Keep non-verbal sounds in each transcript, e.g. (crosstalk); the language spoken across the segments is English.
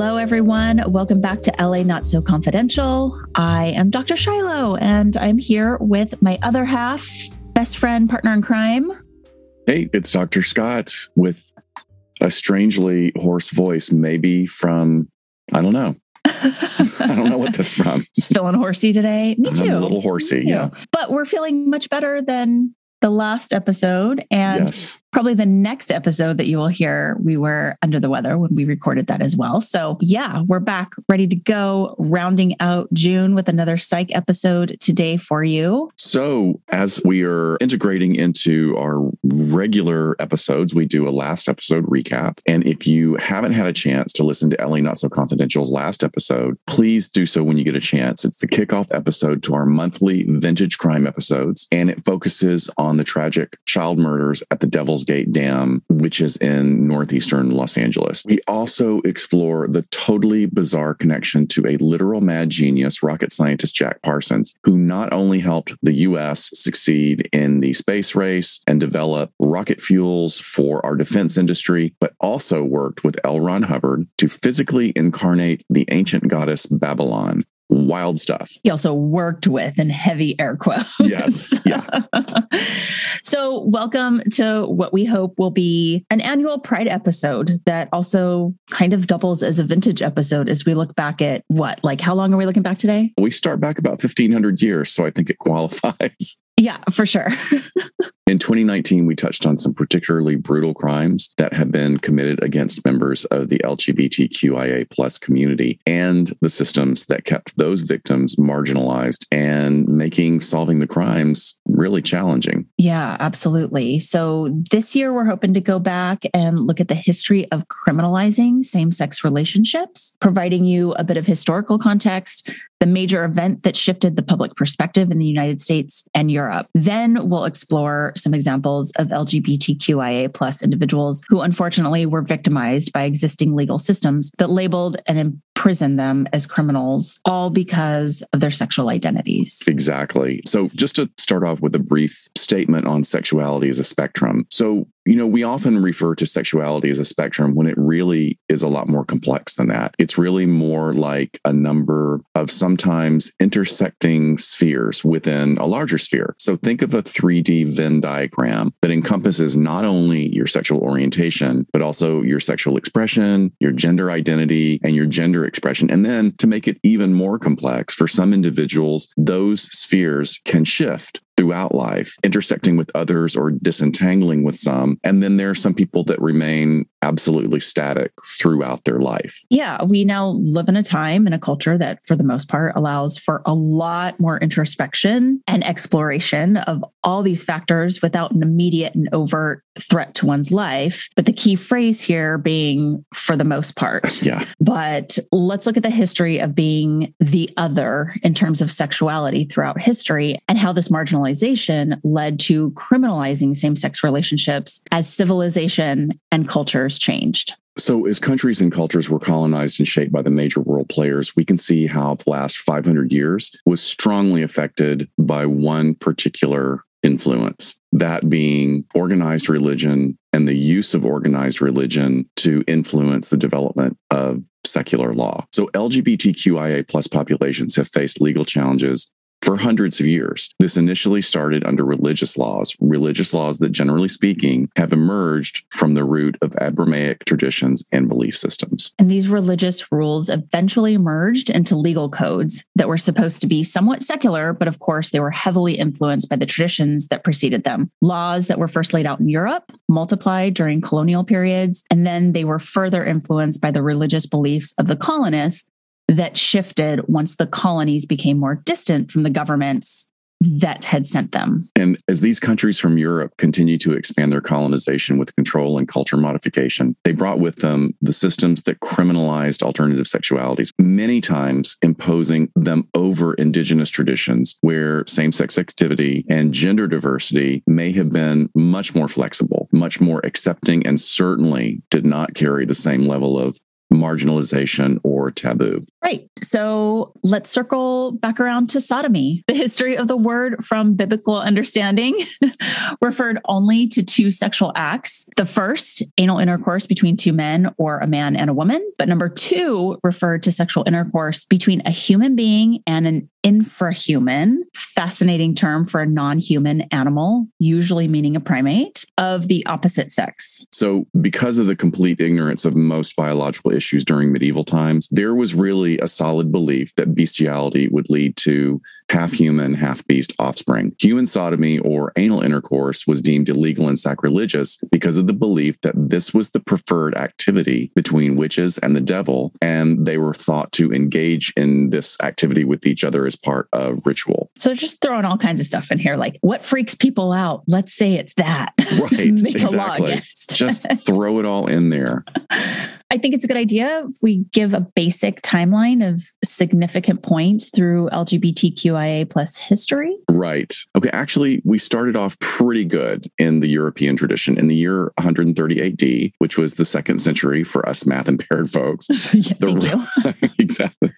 Hello, everyone. Welcome back to LA Not So Confidential. I am Dr. Shiloh, and I'm here with my other half, best friend, partner in crime. Hey, it's Dr. Scott with a strangely hoarse voice, maybe from, I don't know. (laughs) I don't know what that's from. feeling horsey today. Me too. I'm a little horsey, yeah. But we're feeling much better than the last episode. And yes probably the next episode that you will hear, we were under the weather when we recorded that as well. So, yeah, we're back ready to go, rounding out June with another psych episode today for you. So, as we are integrating into our regular episodes, we do a last episode recap. And if you haven't had a chance to listen to LA Not So Confidential's last episode, please do so when you get a chance. It's the kickoff episode to our monthly vintage crime episodes, and it focuses on the tragic child murders at the Devil's Gate Dam, which is in northeastern Los Angeles. We also explore the totally bizarre connection to a literal mad genius, rocket scientist Jack Parsons, who not only helped the US succeed in the space race and develop rocket fuels for our defense industry, but also worked with L. Ron Hubbard to physically incarnate the ancient goddess Babalon wild stuff. He also worked with in heavy air quotes. Yes. Yeah. (laughs) so, welcome to what we hope will be an annual Pride episode that also kind of doubles as a vintage episode as we look back at what, like, how long are we looking back today? We start back about 1500 years. So, I think it qualifies. Yeah, for sure. (laughs) In 2019, we touched on some particularly brutal crimes that have been committed against members of the LGBTQIA plus community and the systems that kept those victims marginalized and making solving the crimes really challenging. Yeah, absolutely. So this year, we're hoping to go back and look at the history of criminalizing same sex relationships, providing you a bit of historical context, the major event that shifted the public perspective in the United States and Europe. Then we'll explore some examples of LGBTQIA plus individuals who unfortunately were victimized by existing legal systems that labeled and imprisoned them as criminals, all because of their sexual identities. Exactly. So, just to start off with a brief statement on sexuality as a spectrum. So, you know, we often refer to sexuality as a spectrum when it really is a lot more complex than that. It's really more like a number of sometimes intersecting spheres within a larger sphere. So think of a 3D Venn diagram that encompasses not only your sexual orientation, but also your sexual expression, your gender identity, and your gender expression. And then to make it even more complex, for some individuals, those spheres can shift throughout life, intersecting with others or disentangling with some. And then there are some people that remain absolutely static throughout their life. Yeah, we now live in a time in a culture that, for the most part, allows for a lot more introspection and exploration of all these factors without an immediate and overt threat to one's life. But the key phrase here being for the most part. (laughs) Yeah. But let's look at the history of being the other in terms of sexuality throughout history and how this marginalization led to criminalizing same sex relationships as civilization and cultures changed. So, as countries and cultures were colonized and shaped by the major world players, we can see how the last 500 years was strongly affected by one particular influence, that being organized religion and the use of organized religion to influence the development of secular law. So LGBTQIA plus populations have faced legal challenges for hundreds of years. This initially started under religious laws, religious laws that, generally speaking, have emerged from the root of Abrahamic traditions and belief systems. And these religious rules eventually merged into legal codes that were supposed to be somewhat secular, but of course, they were heavily influenced by the traditions that preceded them. Laws that were first laid out in Europe multiplied during colonial periods, and then they were further influenced by the religious beliefs of the colonists that shifted once the colonies became more distant from the governments that had sent them. And as these countries from Europe continue to expand their colonization with control and culture modification, they brought with them the systems that criminalized alternative sexualities, many times imposing them over indigenous traditions where same sex activity and gender diversity may have been much more flexible, much more accepting, and certainly did not carry the same level of marginalization or taboo. Right. So let's circle back around to sodomy. The history of the word from biblical understanding (laughs) referred only to two sexual acts. The first, anal intercourse between two men or a man and a woman. But number two referred to sexual intercourse between a human being and an infrahuman, fascinating term for a non human animal, usually meaning a primate, of the opposite sex. So, because of the complete ignorance of most biological issues during medieval times, there was really a solid belief that bestiality would lead to half human, half beast offspring. Human sodomy or anal intercourse was deemed illegal and sacrilegious because of the belief that this was the preferred activity between witches and the devil, and they were thought to engage in this activity with each other as part of ritual. So just throwing all kinds of stuff in here, like what freaks people out? Let's say it's that. (laughs) Right. Make exactly. Just (laughs) throw it all in there. I think it's a good idea if we give a basic timeline of significant points through LGBTQIA plus history. Right. Okay. Actually, we started off pretty good in the European tradition in the year 130 AD, which was the second century for us math impaired folks. (laughs) yeah, the, thank you. (laughs) exactly.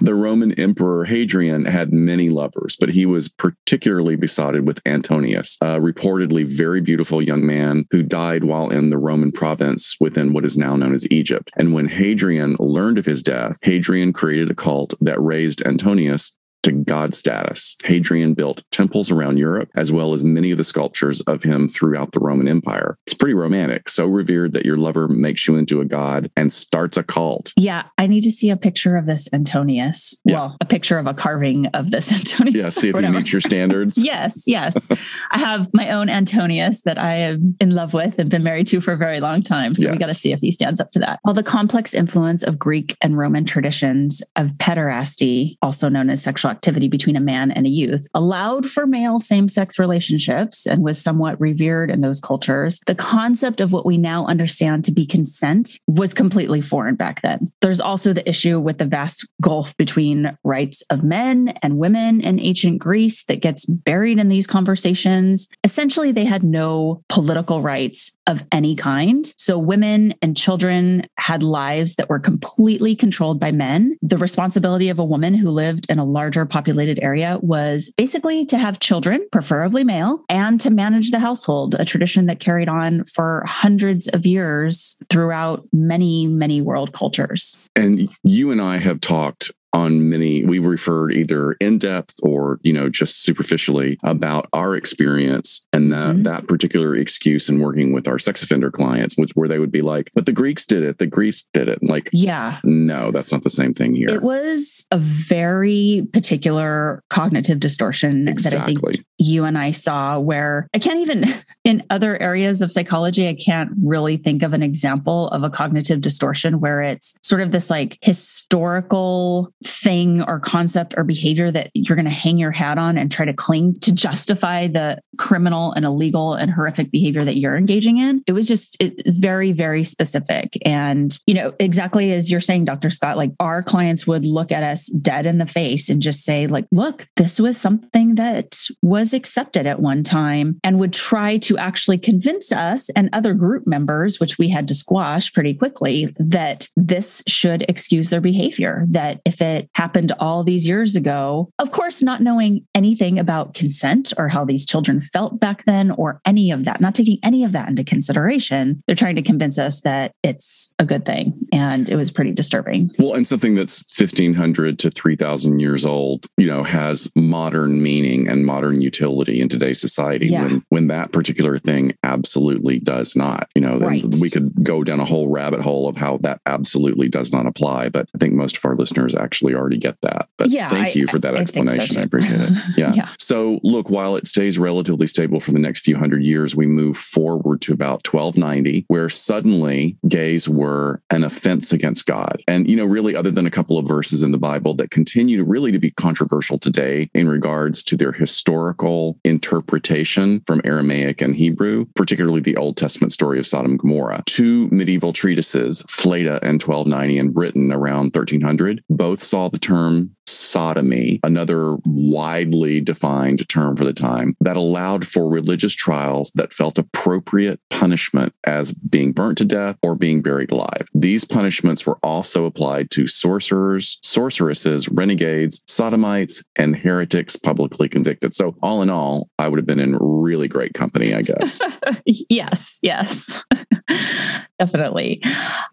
The Roman Emperor Hadrian had many lovers, but he was particularly besotted with Antonius, a reportedly very beautiful young man who died while in the Roman province within what is now known as Egypt. And when Hadrian learned of his death, Hadrian created a cult that raised Antonius to god status. Hadrian built temples around Europe, as well as many of the sculptures of him throughout the Roman Empire. It's pretty romantic, so revered that your lover makes you into a god and starts a cult. Yeah, I need to see a picture of this Antonius. Yeah. Well, a picture of a carving of this (laughs) Antonius. Yeah, see if he meets your standards. (laughs) yes, yes. I have my own Antonius that I am in love with and been married to for a very long time. So yes. we got to see if he stands up to that. While the complex influence of Greek and Roman traditions of pederasty, also known as sexual activity between a man and a youth, allowed for male same sex relationships and was somewhat revered in those cultures, the concept of what we now understand to be consent was completely foreign back then. There's also the issue with the vast gulf between rights of men and women in ancient Greece that gets buried in these conversations. Essentially, they had no political rights of any kind. So women and children had lives that were completely controlled by men. The responsibility of a woman who lived in a larger populated area was basically to have children, preferably male, and to manage the household, a tradition that carried on for hundreds of years throughout many, many world cultures. And you and I have talked on many we referred either in depth or you know just superficially about our experience and that mm-hmm. that particular excuse in working with our sex offender clients which where they would be like but the greeks did it the greeks did it like yeah no that's not the same thing here it was a very particular cognitive distortion exactly. that i think you and i saw where i can't even (laughs) in other areas of psychology i can't really think of an example of a cognitive distortion where it's sort of this like historical thing or concept or behavior that you're going to hang your hat on and try to cling to justify the criminal and illegal and horrific behavior that you're engaging in. It was just very, very specific. And, you know, exactly as you're saying, Dr. Scott, like our clients would look at us dead in the face and just say, like, look, this was something that was accepted at one time and would try to actually convince us and other group members, which we had to squash pretty quickly, that this should excuse their behavior, that if it that happened all these years ago. Of course, not knowing anything about consent or how these children felt back then or any of that, not taking any of that into consideration. They're trying to convince us that it's a good thing. And it was pretty disturbing. Well, and something that's 1500 to 3000 years old, you know, has modern meaning and modern utility in today's society yeah. when, when that particular thing absolutely does not. You know, right. we could go down a whole rabbit hole of how that absolutely does not apply. But I think most of our listeners actually actually already get that. But yeah, thank I, you for that I, explanation. I, so I appreciate it. (laughs) Yeah. yeah. So, look, while it stays relatively stable for the next few hundred years, we move forward to about 1290, where suddenly gays were an offense against God. And, you know, really, other than a couple of verses in the Bible that continue to really to be controversial today in regards to their historical interpretation from Aramaic and Hebrew, particularly the Old Testament story of Sodom and Gomorrah. Two medieval treatises, Fleta and 1290 in Britton around 1300, both saw the term sodomy, another widely defined term for the time, that allowed for religious trials that felt appropriate punishment as being burnt to death or being buried alive. These punishments were also applied to sorcerers, sorceresses, renegades, sodomites, and heretics publicly convicted. So, all in all, I would have been in really great company, I guess. (laughs) yes, yes. (laughs) Definitely.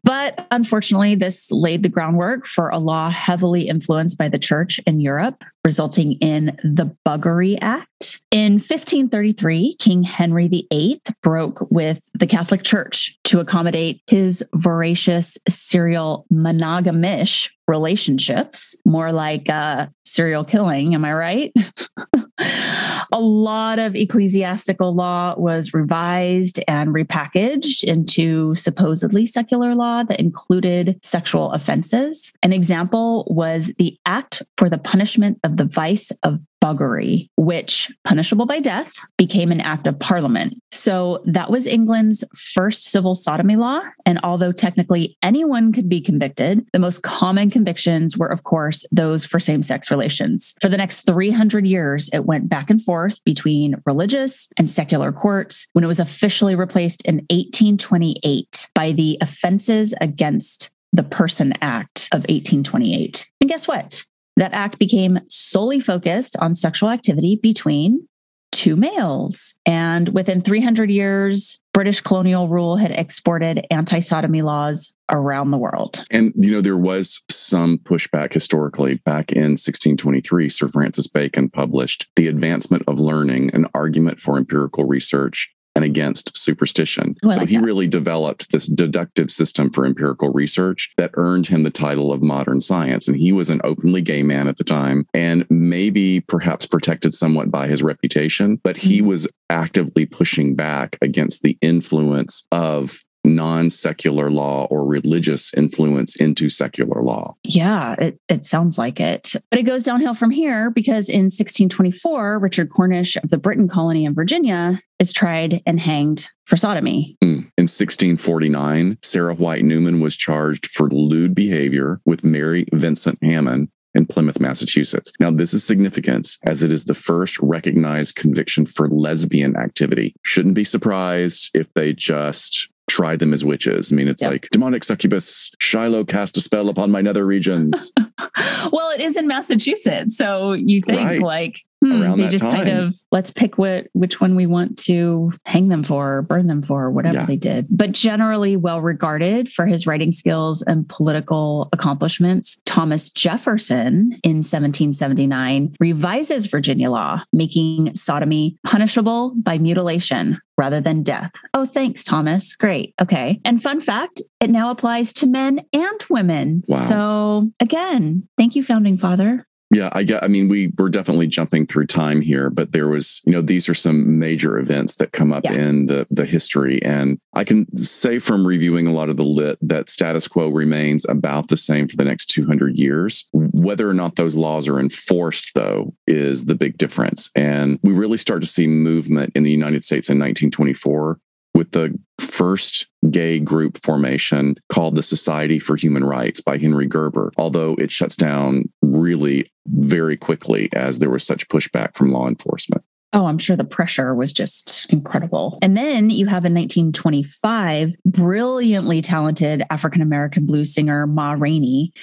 But unfortunately, this laid the groundwork for a law heavily influenced by the church in Europe, resulting in the Buggery Act. In 1533, King Henry VIII broke with the Catholic Church to accommodate his voracious serial monogamish relationships, more like uh, serial killing. Am I right? (laughs) a lot of ecclesiastical law was revised and repackaged into supposedly secular law that included sexual offenses. An example was the Act for the Punishment of the Vice of buggery, which, punishable by death, became an act of parliament. So that was England's first civil sodomy law. And although technically anyone could be convicted, the most common convictions were, of course, those for same sex relations. For the next 300 years, it went back and forth between religious and secular courts when it was officially replaced in 1828 by the Offenses Against the Person Act of 1828. And guess what? That act became solely focused on sexual activity between two males. And within 300 years, British colonial rule had exported anti sodomy laws around the world. And, you know, there was some pushback historically. Back in 1623, Sir Francis Bacon published The Advancement of Learning, an argument for empirical research and against superstition. Ooh, so like he that. really developed this deductive system for empirical research that earned him the title of modern science. And he was an openly gay man at the time and maybe perhaps protected somewhat by his reputation, but he Mhm. was actively pushing back against the influence of non secular law or religious influence into secular law. Yeah, it, it sounds like it. But it goes downhill from here because in 1624, Richard Cornish of the Britain colony in Virginia is tried and hanged for sodomy. Mm. In 1649, Sarah White Newman was charged for lewd behavior with Mary Vincent Hammon in Plymouth, Massachusetts. Now, this is significant as it is the first recognized conviction for lesbian activity. Shouldn't be surprised if they just tried them as witches. I mean, it's Yep. like demonic succubus, Shiloh cast a spell upon my nether regions. (laughs) well, it is in Massachusetts. So you think Right. like, hmm, they just kind of let's pick what which one we want to hang them for, or burn them for, whatever Yeah. they did. But generally well regarded for his writing skills and political accomplishments, Thomas Jefferson in 1779 revises Virginia law, making sodomy punishable by mutilation rather than death. Oh, thanks, Thomas. Great. Okay. And fun fact, it now applies to men and women. Wow. So again, thank you, founding father. Yeah, I get. I mean, we we're definitely jumping through time here, but there was, you know, these are some major events that come up Yeah. in the the history, and I can say from reviewing a lot of the lit that status quo remains about the same for the next 200 years. Whether or not those laws are enforced, though, is the big difference. And we really start to see movement in the United States in 1924 with the first gay group formation called the Society for Human Rights by Henry Gerber, although it shuts down really very quickly as there was such pushback from law enforcement. Oh, I'm sure the pressure was just incredible. And then you have in 1925, brilliantly talented African American blues singer Ma Rainey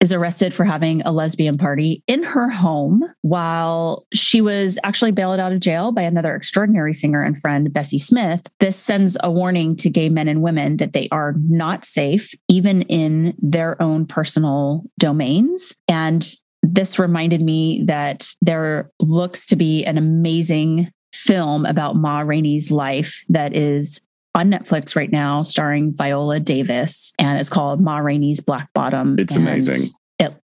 is arrested for having a lesbian party in her home while she was actually bailed out of jail by another extraordinary singer and friend, Bessie Smith. This sends a warning to gay men and women that they are not safe, even in their own personal domains. And this reminded me that there looks to be an amazing film about Ma Rainey's life that is on Netflix right now, starring Viola Davis, and it's called Ma Rainey's Black Bottom. It's and amazing.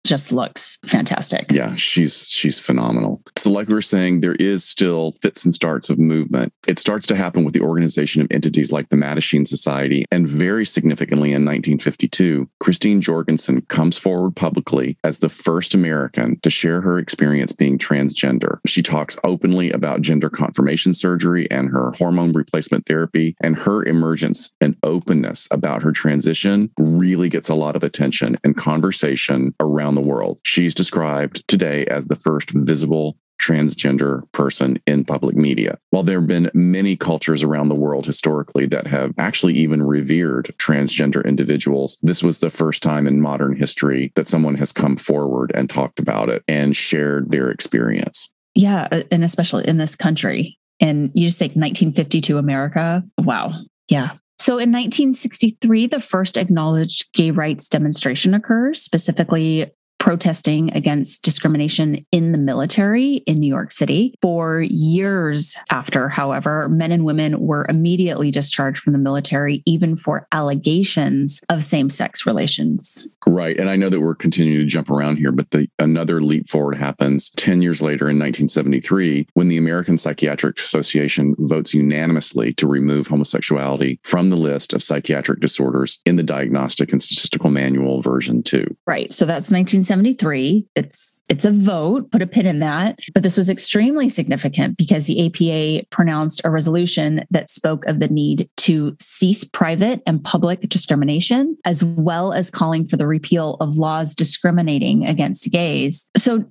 Just looks fantastic. Yeah, she's she's phenomenal. So like we were saying, there is still fits and starts of movement. It starts to happen with the organization of entities like the Mattachine Society. And very significantly in 1952, Christine Jorgensen comes forward publicly as the first American to share her experience being transgender. She talks openly about gender confirmation surgery and her hormone replacement therapy, and her emergence and openness about her transition really gets a lot of attention and conversation around around the world. She's described today as the first visible transgender person in public media. While there have been many cultures around the world historically that have actually even revered transgender individuals, this was the first time in modern history that someone has come forward and talked about it and shared their experience. Yeah, uh, and especially in this country. And you just think 1952 America. Wow. Yeah. So in 1963, the first acknowledged gay rights demonstration occurs, specifically protesting against discrimination in the military in New York City. For years after, however, men and women were immediately discharged from the military, even for allegations of same sex relations. Right. And I know that we're continuing to jump around here, but the, another leap forward happens 10 years later in 1973 when the American Psychiatric Association votes unanimously to remove homosexuality from the list of psychiatric disorders in the Diagnostic and Statistical Manual version 2. Right. So that's 1973. 1973. It's it's a vote, put a pin in that. But this was extremely significant because the APA pronounced a resolution that spoke of the need to cease private and public discrimination, as well as calling for the repeal of laws discriminating against gays. So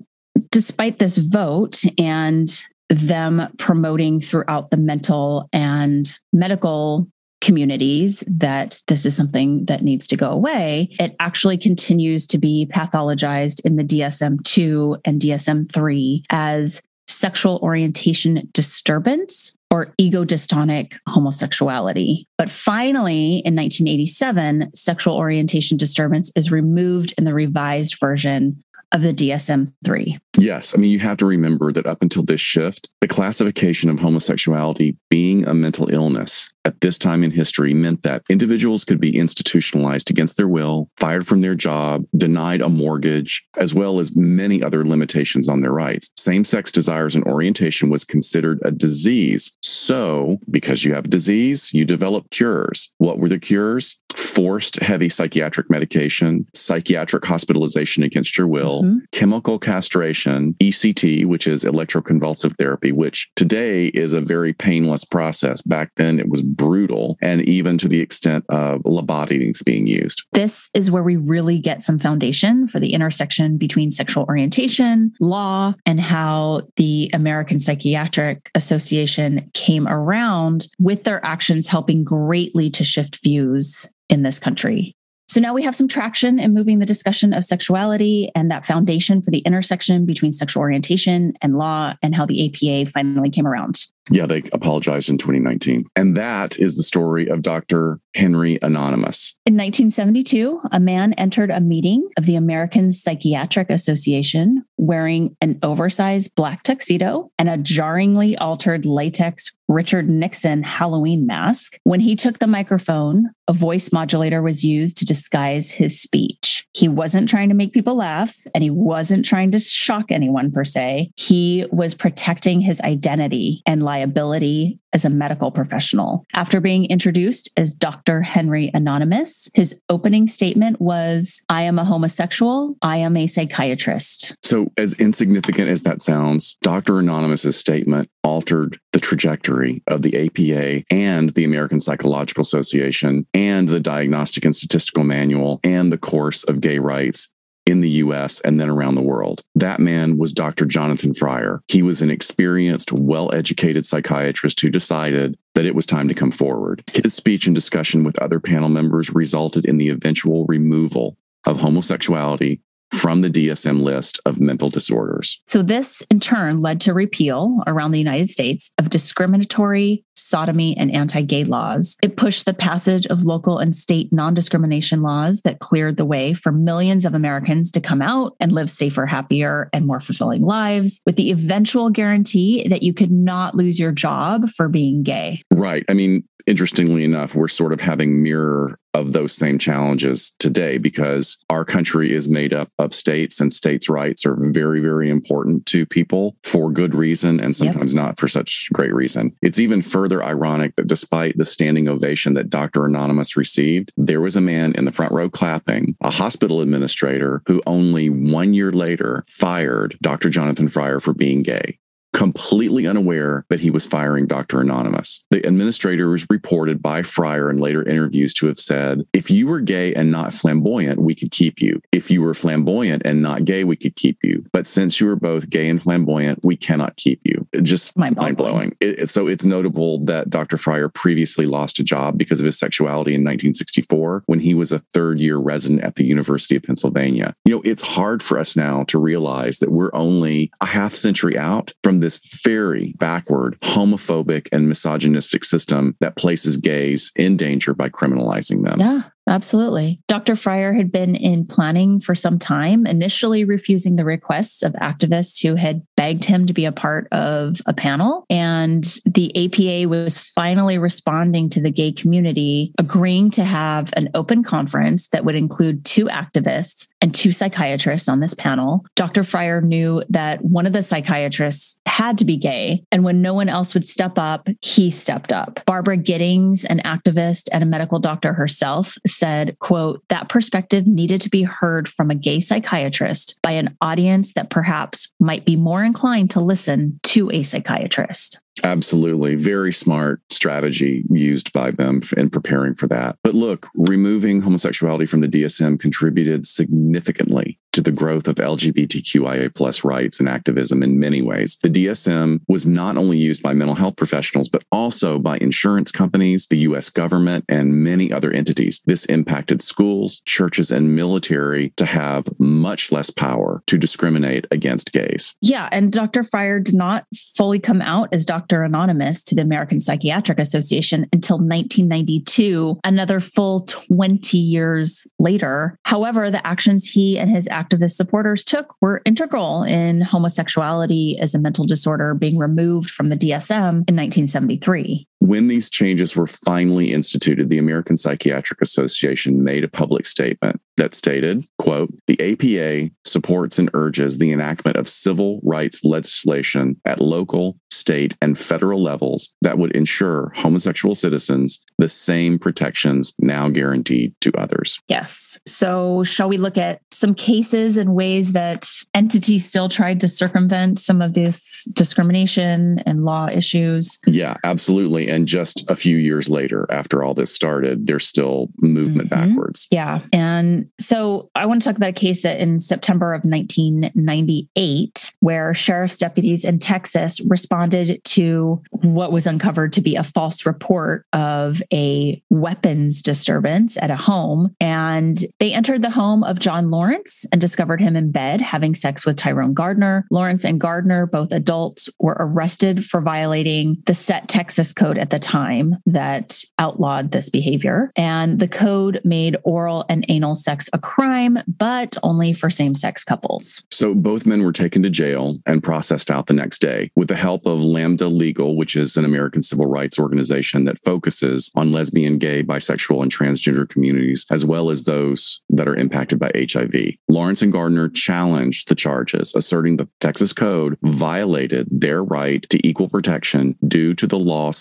despite this vote and them promoting throughout the mental and medical communities that this is something that needs to go away, it actually continues to be pathologized in the DSM 2 and DSM 3 as sexual orientation disturbance or ego dystonic homosexuality. But finally, in 1987, sexual orientation disturbance is removed in the revised version of the DSM 3. Yes. I mean, you have to remember that up until this shift, the classification of homosexuality being a mental illness at this time in history meant that individuals could be institutionalized against their will, fired from their job, denied a mortgage, as well as many other limitations on their rights. Same sex desires and orientation was considered a disease. So, because you have a disease, you develop cures. What were the cures? Forced heavy psychiatric medication, psychiatric hospitalization against your will, mm-hmm. chemical castration, ECT, which is electroconvulsive therapy, which today is a very painless process. Back then, it was brutal and even to the extent of lobotomies being used. This is where we really get some foundation for the intersection between sexual orientation, law, and how the American Psychiatric Association came around with their actions helping greatly to shift views in this country. So now we have some traction in moving the discussion of sexuality and that foundation for the intersection between sexual orientation and law and how the APA finally came around. Yeah, they apologized in 2019. And that is the story of Dr. Henry Anonymous. In 1972, a man entered a meeting of the American Psychiatric Association wearing an oversized black tuxedo and a jarringly altered latex Richard Nixon Halloween mask. When he took the microphone, a voice modulator was used to disguise his speech. He wasn't trying to make people laugh and he wasn't trying to shock anyone per se. He was protecting his identity and liability as a medical professional. After being introduced as Dr. Henry Anonymous, his opening statement was I am a homosexual, I am a psychiatrist. So, as insignificant as that sounds, Dr. Anonymous's statement altered the trajectory of the APA and the American Psychological Association and the Diagnostic and Statistical Manual and the course of gay rights in the US and then around the world. That man was Dr. Jonathan Fryer. He was an experienced, well educated psychiatrist who decided that it was time to come forward. His speech and discussion with other panel members resulted in the eventual removal of homosexuality from the DSM list of mental disorders. So, this in turn led to repeal around the United States of discriminatory sodomy and anti gay laws. It pushed the passage of local and state non discrimination laws that cleared the way for millions of Americans to come out and live safer, happier, and more fulfilling lives with the eventual guarantee that you could not lose your job for being gay. Right. I mean, interestingly enough, we're sort of having mirror of those same challenges today because our country is made up of states and states' rights are very, very important to people for good reason and sometimes yep. not for such great reason. It's even further ironic that despite the standing ovation that Dr. Anonymous received, there was a man in the front row clapping, a hospital administrator who only one year later fired Dr. Jonathan Fryer for being gay completely unaware that he was firing Dr. Anonymous. The administrator was reported by Fryer in later interviews to have said, if you were gay and not flamboyant, we could keep you. If you were flamboyant and not gay, we could keep you. But since you are both gay and flamboyant, we cannot keep you. It just mind blowing. It, so it's notable that Dr. Fryer previously lost a job because of his sexuality in 1964 when he was a third year resident at the University of Pennsylvania. You know, it's hard for us now to realize that we're only a half century out from this very backward, homophobic, and misogynistic system that places gays in danger by criminalizing them. Yeah. Absolutely. Dr. Fryer had been in planning for some time, initially refusing the requests of activists who had begged him to be a part of a panel. And the APA was finally responding to the gay community, agreeing to have an open conference that would include two activists and two psychiatrists on this panel. Dr. Fryer knew that one of the psychiatrists had to be gay. And when no one else would step up, he stepped up. Barbara Gittings, an activist and a medical doctor herself, said, quote, that perspective needed to be heard from a gay psychiatrist by an audience that perhaps might be more inclined to listen to a psychiatrist. Absolutely. Very smart strategy used by them in preparing for that. But look, removing homosexuality from the DSM contributed significantly to the growth of LGBTQIA plus rights and activism in many ways. The DSM was not only used by mental health professionals, but also by insurance companies, the US government, and many other entities. This impacted schools, churches, and military to have much less power to discriminate against gays. Yeah. And Dr. Fryer did not fully come out as Dr. Anonymous to the American Psychiatric Association until 1992, another full 20 years later. However, the actions he and his activist supporters took were integral in homosexuality as a mental disorder being removed from the DSM in 1973. When these changes were finally instituted, the American Psychiatric Association made a public statement that stated, quote, the APA supports and urges the enactment of civil rights legislation at local, state, and federal levels that would ensure homosexual citizens the same protections now guaranteed to others. Yes. So, shall we look at some cases and ways that entities still tried to circumvent some of this discrimination and law issues? Yeah, absolutely. And just a few years later, after all this started, there's still movement mm-hmm. backwards. Yeah. And so I want to talk about a case that in September of 1998, where sheriff's deputies in Texas responded to what was uncovered to be a false report of a weapons disturbance at a home. And they entered the home of John Lawrence and discovered him in bed having sex with Tyrone Gardner. Lawrence and Gardner, both adults, were arrested for violating the set Texas code at the time that outlawed this behavior. And the code made oral and anal sex a crime, but only for same sex couples. So both men were taken to jail and processed out the next day with the help of Lambda Legal, which is an American civil rights organization that focuses on lesbian, gay, bisexual, and transgender communities, as well as those that are impacted by HIV. Lawrence and Gardner challenged the charges, asserting the Texas Code violated their right to equal protection due to the law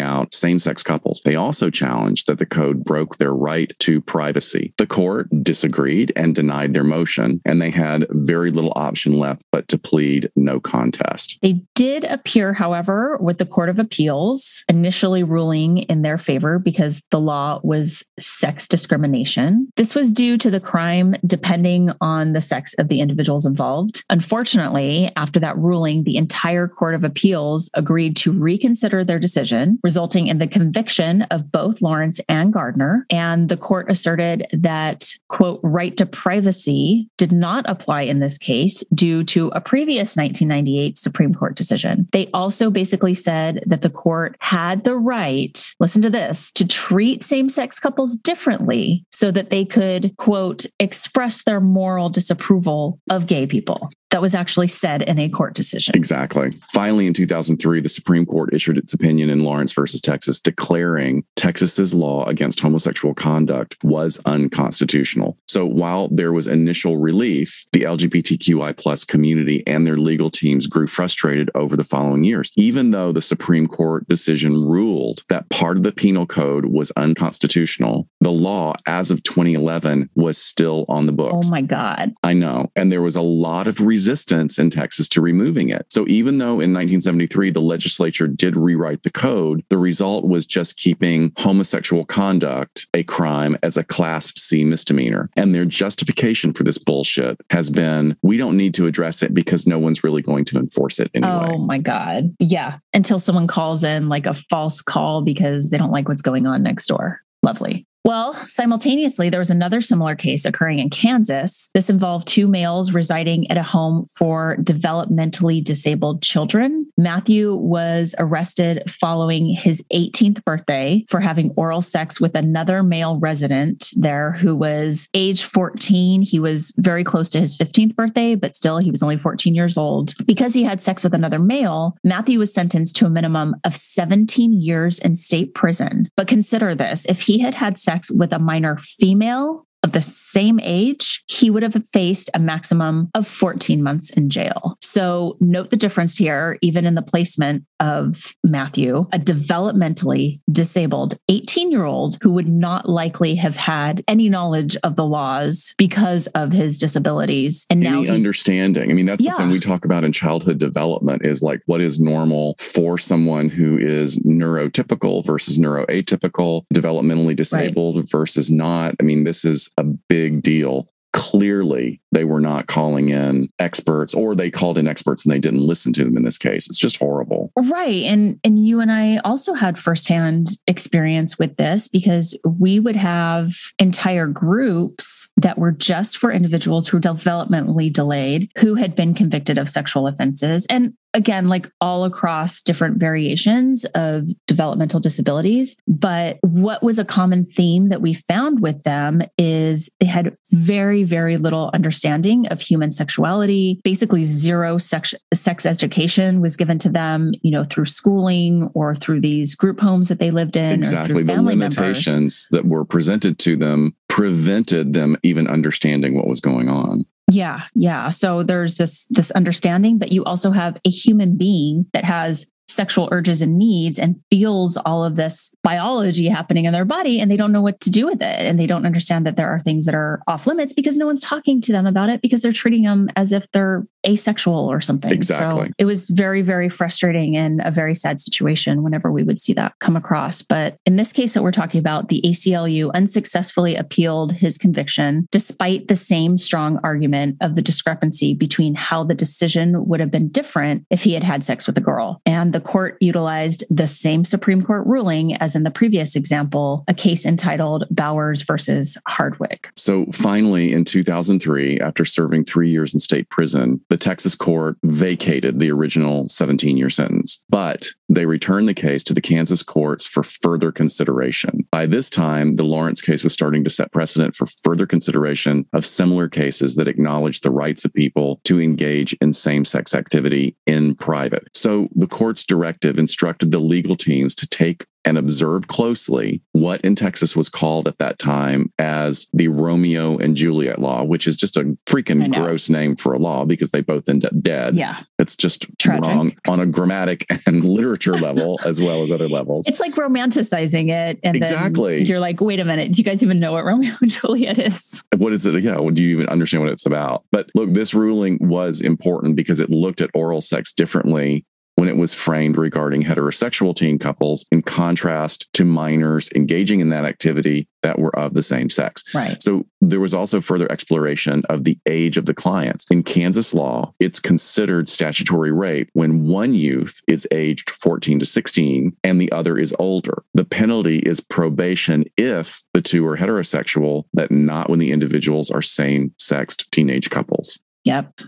out same sex couples. They also challenged that the code broke their right to privacy. The court disagreed and denied their motion, and they had very little option left but to plead no contest. They did appear, however, with the Court of Appeals, initially ruling in their favor because the law was sex discrimination. This was due to the crime depending on the sex of the individuals involved. Unfortunately, after that ruling, the entire Court of Appeals agreed to reconsider their decision, resulting in the conviction of both Lawrence and Gardner. And the court asserted that, quote, right to privacy did not apply in this case due to a previous 1998 Supreme Court decision. They also basically said that the court had the right, listen to this, to treat same sex couples differently so that they could, quote, express their moral disapproval of gay people that was actually said in a court decision. Exactly. Finally, in 2003, the Supreme Court issued its opinion in Lawrence versus Texas, declaring Texas's law against homosexual conduct was unconstitutional. So while there was initial relief, the LGBTQI plus community and their legal teams grew frustrated over the following years. Even though the Supreme Court decision ruled that part of the penal code was unconstitutional, the law as of 2011 was still on the books. Oh my God. I know. And there was a lot of resistance in Texas to removing it. So even though in 1973 the legislature did rewrite the code, the result was just keeping homosexual conduct a crime as a class C misdemeanor. And their justification for this bullshit has been we don't need to address it because no one's really going to enforce it anyway. Oh my God. Yeah. Until someone calls in like a false call because they don't like what's going on next door. Lovely. Well, simultaneously, there was another similar case occurring in Kansas. This involved two males residing at a home for developmentally disabled children. Matthew was arrested following his 18th birthday for having oral sex with another male resident there who was age 14. He was very close to his 15th birthday, but still, he was only 14 years old. Because he had sex with another male, Matthew was sentenced to a minimum of 17 years in state prison. But consider this if he had had sex, sex with a minor female of the same age, he would have faced a maximum of 14 months in jail. So note the difference here, even in the placement of Matthew, a developmentally disabled 18 year old who would not likely have had any knowledge of the laws because of his disabilities. And now any understanding. I mean, that's yeah. something we talk about in childhood development is like what is normal for someone who is neurotypical versus neuroatypical, developmentally disabled right. versus not. I mean, this is a big deal. Clearly they were not calling in experts or they called in experts and they didn't listen to them in this case. It's just horrible. Right. And and you and i also had firsthand experience with this because we would have entire groups that were just for individuals who were developmentally delayed who had been convicted of sexual offenses. And again, like all across different variations of developmental disabilities. But what was a common theme that we found with them is they had very, very little understanding of human sexuality. Basically, zero sex, sex education was given to them, you know, through schooling or through these group homes that they lived in. Exactly. the limitations members. that were presented to them prevented them even understanding what was going on. Yeah, yeah. So there's this this understanding, but you also have a human being that has sexual urges and needs and feels all of this biology happening in their body and they don't know what to do with it and they don't understand that there are things that are off limits because no one's talking to them about it because they're treating them as if they're asexual or something. Exactly. So it was very very frustrating and a very sad situation whenever we would see that come across. But in this case that we're talking about, the ACLU unsuccessfully appealed his conviction despite the same strong argument of the discrepancy between how the decision would have been different if he had had sex with a girl. And the court utilized the same Supreme Court ruling as in the previous example, a case entitled Bowers versus Hardwick. So finally, in 2003, after serving three years in state prison, the Texas court vacated the original 17 year sentence, but they returned the case to the Kansas courts for further consideration. By this time, the Lawrence case was starting to set precedent for further consideration of similar cases that acknowledge the rights of people to engage in same sex activity in private. So the court's directive instructed the legal teams to take and observe closely what in Texas was called at that time as the Romeo and Juliet law, which is just a freaking gross name for a law because they both end up dead. Yeah. It's just Tragic. wrong on a grammatic (laughs) and literature level as well as other levels. It's like romanticizing it. And exactly. you're like, wait a minute, do you guys even know what Romeo and Juliet is? What is it? Yeah. Do you even understand what it's about? But look, this ruling was important because it looked at oral sex differently when it was framed regarding heterosexual teen couples in contrast to minors engaging in that activity that were of the same sex. Right. So there was also further exploration of the age of the clients. In Kansas law, it's considered statutory rape when one youth is aged 14 to 16 and the other is older. The penalty is probation if the two are heterosexual, but not when the individuals are same sexed teenage couples. Yep.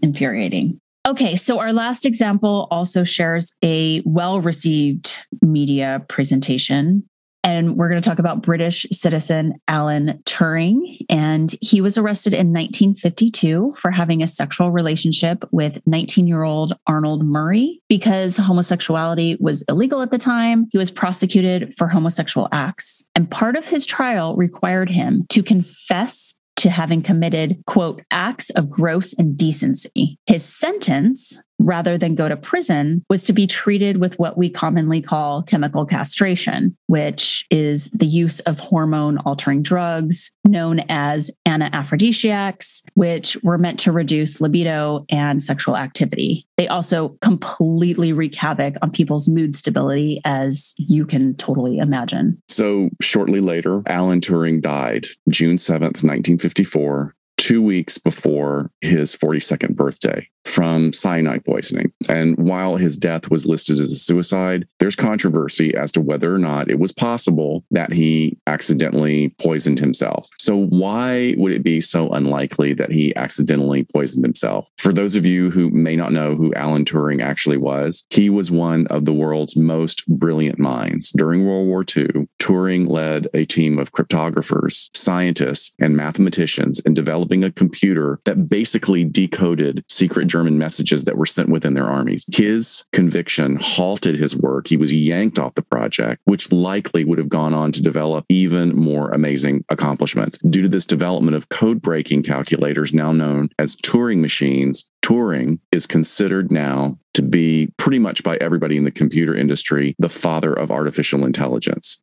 Infuriating. Okay, so our last example also shares a well received media presentation. And we're going to talk about British citizen Alan Turing. And he was arrested in 1952 for having a sexual relationship with 19 year old Arnold Murray. Because homosexuality was illegal at the time, he was prosecuted for homosexual acts. And part of his trial required him to confess to having committed, quote, acts of gross indecency. His sentence rather than go to prison was to be treated with what we commonly call chemical castration, which is the use of hormone altering drugs known as anti-aphrodisiacs, which were meant to reduce libido and sexual activity. They also completely wreak havoc on people's mood stability, as you can totally imagine. So, shortly later, Alan Turing died June 7th, 1954, two weeks before his 42nd birthday from cyanide poisoning. And while his death was listed as a suicide, there's controversy as to whether or not it was possible that he accidentally poisoned himself. So, why would it be so unlikely that he accidentally poisoned himself? For those of you who may not know who Alan Turing actually was, he was one of the world's most brilliant minds. During World War II, Turing led a team of cryptographers, scientists, and mathematicians in developing a computer that basically decoded secret German messages that were sent within their armies. His conviction halted his work. He was yanked off the project, which likely would have gone on to develop even more amazing accomplishments. Due to this development of code breaking calculators, now known as Turing machines, Turing is considered now to be pretty much by everybody in the computer industry the father of artificial intelligence.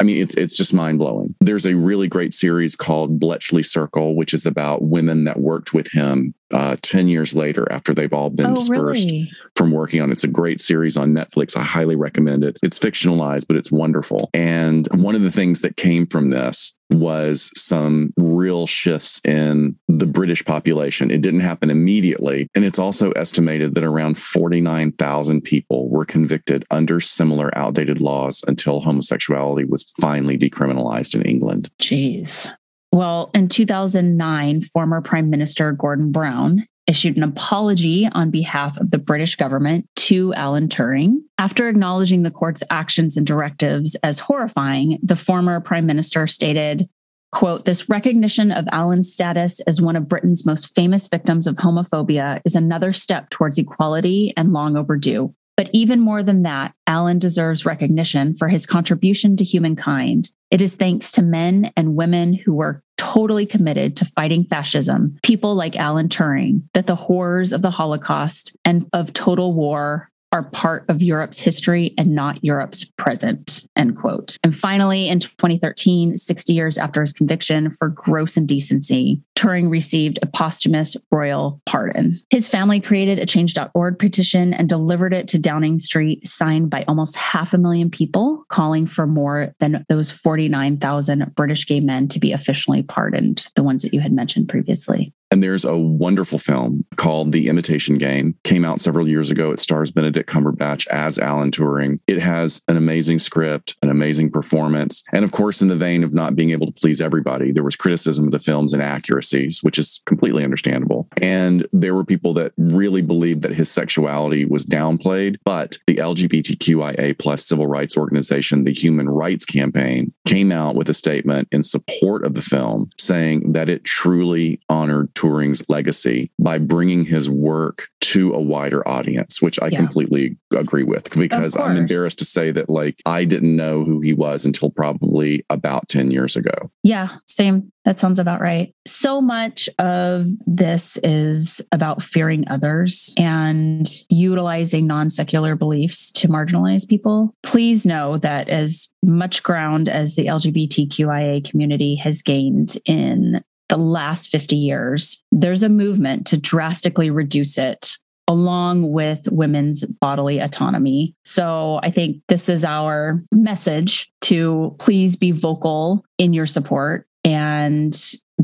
I mean, it's it's just mind blowing. There's a really great series called Bletchley Circle, which is about women that worked with him uh, 10 years later after they've all been oh, dispersed really? from working on it. It's a great series on Netflix. I highly recommend it. It's fictionalized, but it's wonderful. And one of the things that came from this was some real shifts in the British population. It didn't happen immediately. And it's also estimated that around 49,000 people were convicted under similar outdated laws until homosexuality was finally decriminalized in England. Jeez. Well, in 2009, former Prime Minister Gordon Brown issued an apology on behalf of the British government to Alan Turing. After acknowledging the court's actions and directives as horrifying, the former prime minister stated, quote, this recognition of Alan's status as one of Britain's most famous victims of homophobia is another step towards equality and long overdue. But even more than that, Alan deserves recognition for his contribution to humankind. It is thanks to men and women who were totally committed to fighting fascism, people like Alan Turing, that the horrors of the Holocaust and of total war are part of Europe's history and not Europe's present, end quote. And finally, in 2013, 60 years after his conviction for gross indecency, Turing received a posthumous royal pardon. His family created a change.org petition and delivered it to Downing Street, signed by almost half a million people, calling for more than those 49,000 British gay men to be officially pardoned, the ones that you had mentioned previously. And there's a wonderful film called The Imitation Game. Came out several years ago. It stars Benedict Cumberbatch as Alan Turing. It has an amazing script, an amazing performance. And of course, in the vein of not being able to please everybody, there was criticism of the film's inaccuracies, which is completely understandable. And there were people that really believed that his sexuality was downplayed. But the LGBTQIA plus civil rights organization, the Human Rights Campaign, came out with a statement in support of the film saying that it truly honored Turing's legacy by bringing his work to a wider audience, which I yeah. completely agree with because I'm embarrassed to say that like I didn't know who he was until probably about 10 years ago. Yeah, same. That sounds about right. So much of this is about fearing others and utilizing non secular beliefs to marginalize people. Please know that as much ground as the LGBTQIA community has gained in the last 50 years, there's a movement to drastically reduce it along with women's bodily autonomy. So I think this is our message to please be vocal in your support and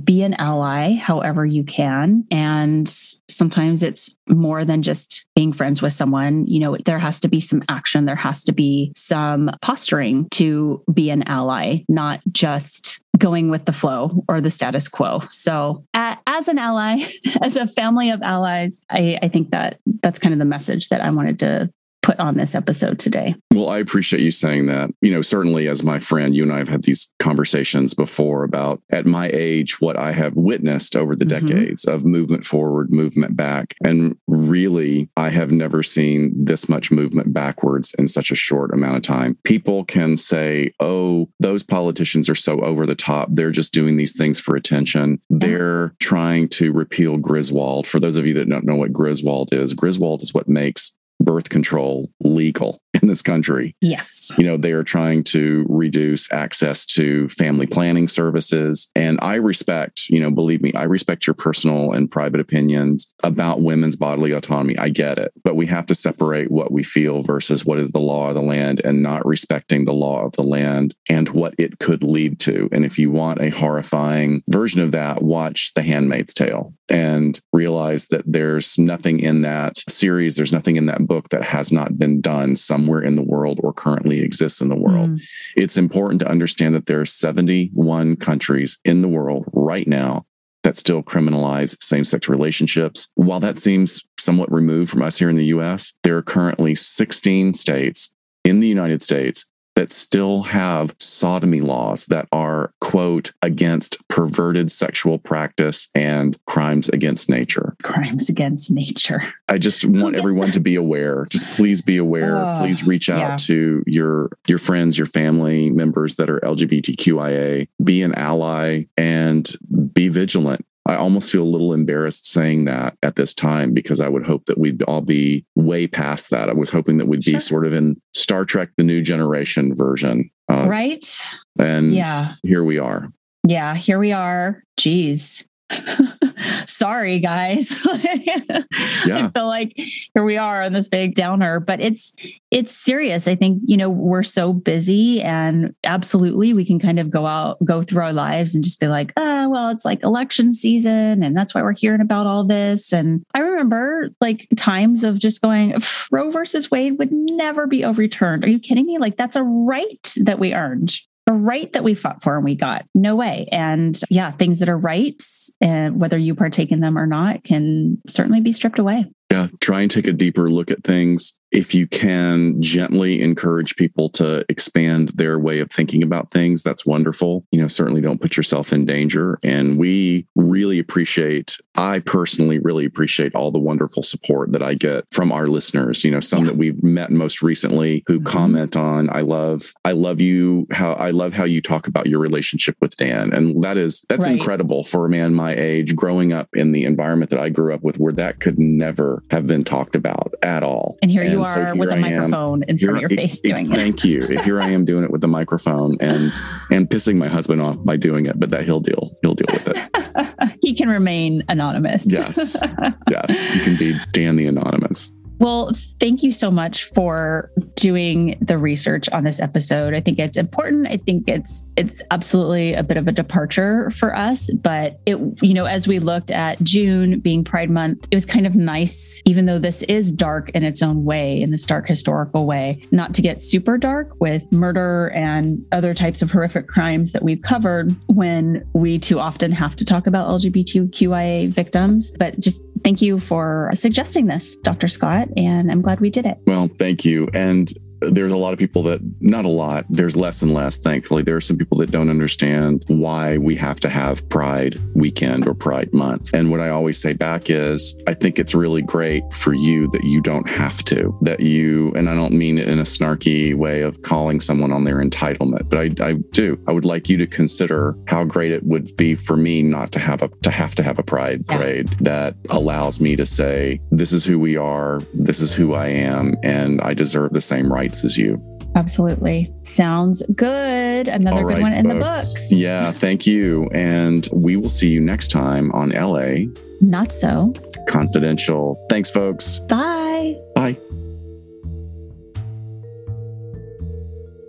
be an ally however you can. And sometimes it's more than just being friends with someone. You know, there has to be some action, there has to be some posturing to be an ally, not just going with the flow or the status quo. So, as an ally, (laughs) as a family of allies, I, I think that that's kind of the message that I wanted to put on this episode today. Well, I appreciate you saying that. You know, certainly as my friend, you and I have had these conversations before about at my age, what I have witnessed over the mm-hmm. decades of movement forward, movement back. And really, I have never seen this much movement backwards in such a short amount of time. People can say, oh, those politicians are so over the top. They're just doing these things for attention. They're trying to repeal Griswold. For those of you that don't know what Griswold is, Griswold is what makes birth control legal in this country. Yes. You know, they are trying to reduce access to family planning services. And I respect, you know, believe me, I respect your personal and private opinions about women's bodily autonomy. I get it. But we have to separate what we feel versus what is the law of the land and not respecting the law of the land and what it could lead to. And if you want a horrifying version of that, watch The Handmaid's Tale and realize that there's nothing in that series, there's nothing in that book that has not been done somewhere somewhere in the world or currently exists in the world. Mm. It's important to understand that there are 71 countries in the world right now that still criminalize same sex relationships. While that seems somewhat removed from us here in the US, there are currently 16 states in the United States that still have sodomy laws that are, quote, against perverted sexual practice and crimes against nature. Crimes against nature. I just want everyone to be aware. Just please be aware. Uh, please reach out yeah. to your your friends, your family members that are LGBTQIA. Be an ally and be vigilant I almost feel a little embarrassed saying that at this time because I would hope that we'd all be way past that. I was hoping that we'd sure. be sort of in Star Trek The New Generation version. Right. And yeah. here we are. Yeah, here we are. Jeez. (laughs) sorry guys. (laughs) Yeah. i feel like here we are on this big downer but it's it's serious. I think you know we're so busy and absolutely we can kind of go out go through our lives and just be like oh well it's like election season and that's why we're hearing about all this. And i remember like times of just going roe versus wade would never be overturned. Are you kidding me? Like that's a right that we earned a right that we fought for and we got. No way. And yeah, things that are rights, and whether you partake in them or not, can certainly be stripped away. Yeah, try and take a deeper look at things if you can gently encourage people to expand their way of thinking about things, that's wonderful. You know, certainly don't put yourself in danger. And we really appreciate, I personally really appreciate all the wonderful support that I get from our listeners. You know, some yeah. that we've met most recently who mm-hmm. comment on, I love, I love you, how I love how you talk about your relationship with Dan. And that is, that's right. incredible for a man my age growing up in the environment that I grew up with where that could never have been talked about at all. And here and you you are so with a microphone in front of your face doing it. Thank you. here I am doing it with the microphone and (laughs) and pissing my husband off by doing it, but that he'll deal he'll deal with it. (laughs) he can remain anonymous. yes. Yes. You can be Dan the anonymous. Well, thank you so much for doing the research on this episode. I think it's important. I think it's it's absolutely a bit of a departure for us, but it you know, as we looked at June being Pride month, it was kind of nice even though this is dark in its own way, in this dark historical way, not to get super dark with murder and other types of horrific crimes that we've covered when we too often have to talk about LGBTQIA victims, but just thank you for suggesting this, Dr. Scott and I'm glad we did it. Well, thank you. And there's a lot of people that not a lot there's less and less thankfully. There are some people that don't understand why we have to have pride weekend or pride month. And what i always say back is i think it's really great for you that you don't have to that you and i don't mean it in a snarky way of calling someone on their entitlement but i, I do. I would like you to consider how great it would be for me not to have a to have to have a pride parade yeah. that allows me to say this is who we are. This is who i am and i deserve the same rights as you. Absolutely. Sounds good. Another right, good one in the books. Yeah, thank you. And we will see you next time on LA. Not so. Confidential. Thanks, folks. Bye. Bye.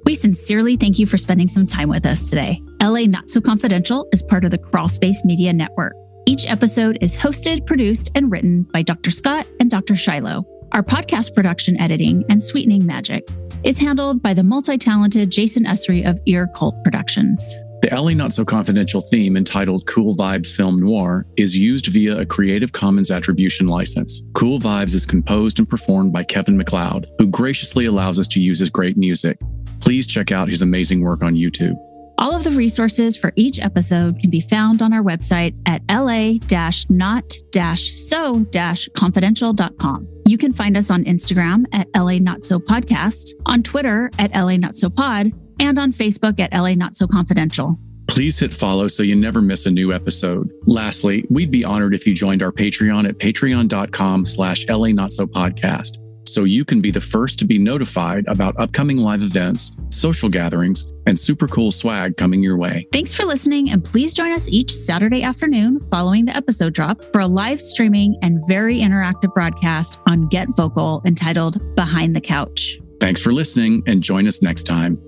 We sincerely thank you for spending some time with us today. LA Not So Confidential is part of the Crawlspace Media Network. Each episode is hosted, produced, and written by Dr. Scott and Dr. Shiloh. Our podcast production editing and sweetening magic is handled by the multi talented Jason Usry of Ear Cult Productions. The LA Not So Confidential theme entitled Cool Vibes Film Noir is used via a Creative Commons Attribution license. Cool Vibes is composed and performed by Kevin MacLeod, who graciously allows us to use his great music. Please check out his amazing work on YouTube. All of the resources for each episode can be found on our website at la-not-so-confidential.com. You can find us on Instagram at LA Not So Podcast, on Twitter at LA Not So Pod, and on Facebook at LA Not So Confidential. Please hit follow so you never miss a new episode. Lastly, we'd be honored if you joined our Patreon at patreon.com slash LA Not So Podcast so you can be the first to be notified about upcoming live events, social gatherings, and super cool swag coming your way. Thanks for listening, and please join us each Saturday afternoon following the episode drop for a live streaming and very interactive broadcast on Get Vocal entitled Behind the Couch. Thanks for listening, and join us next time.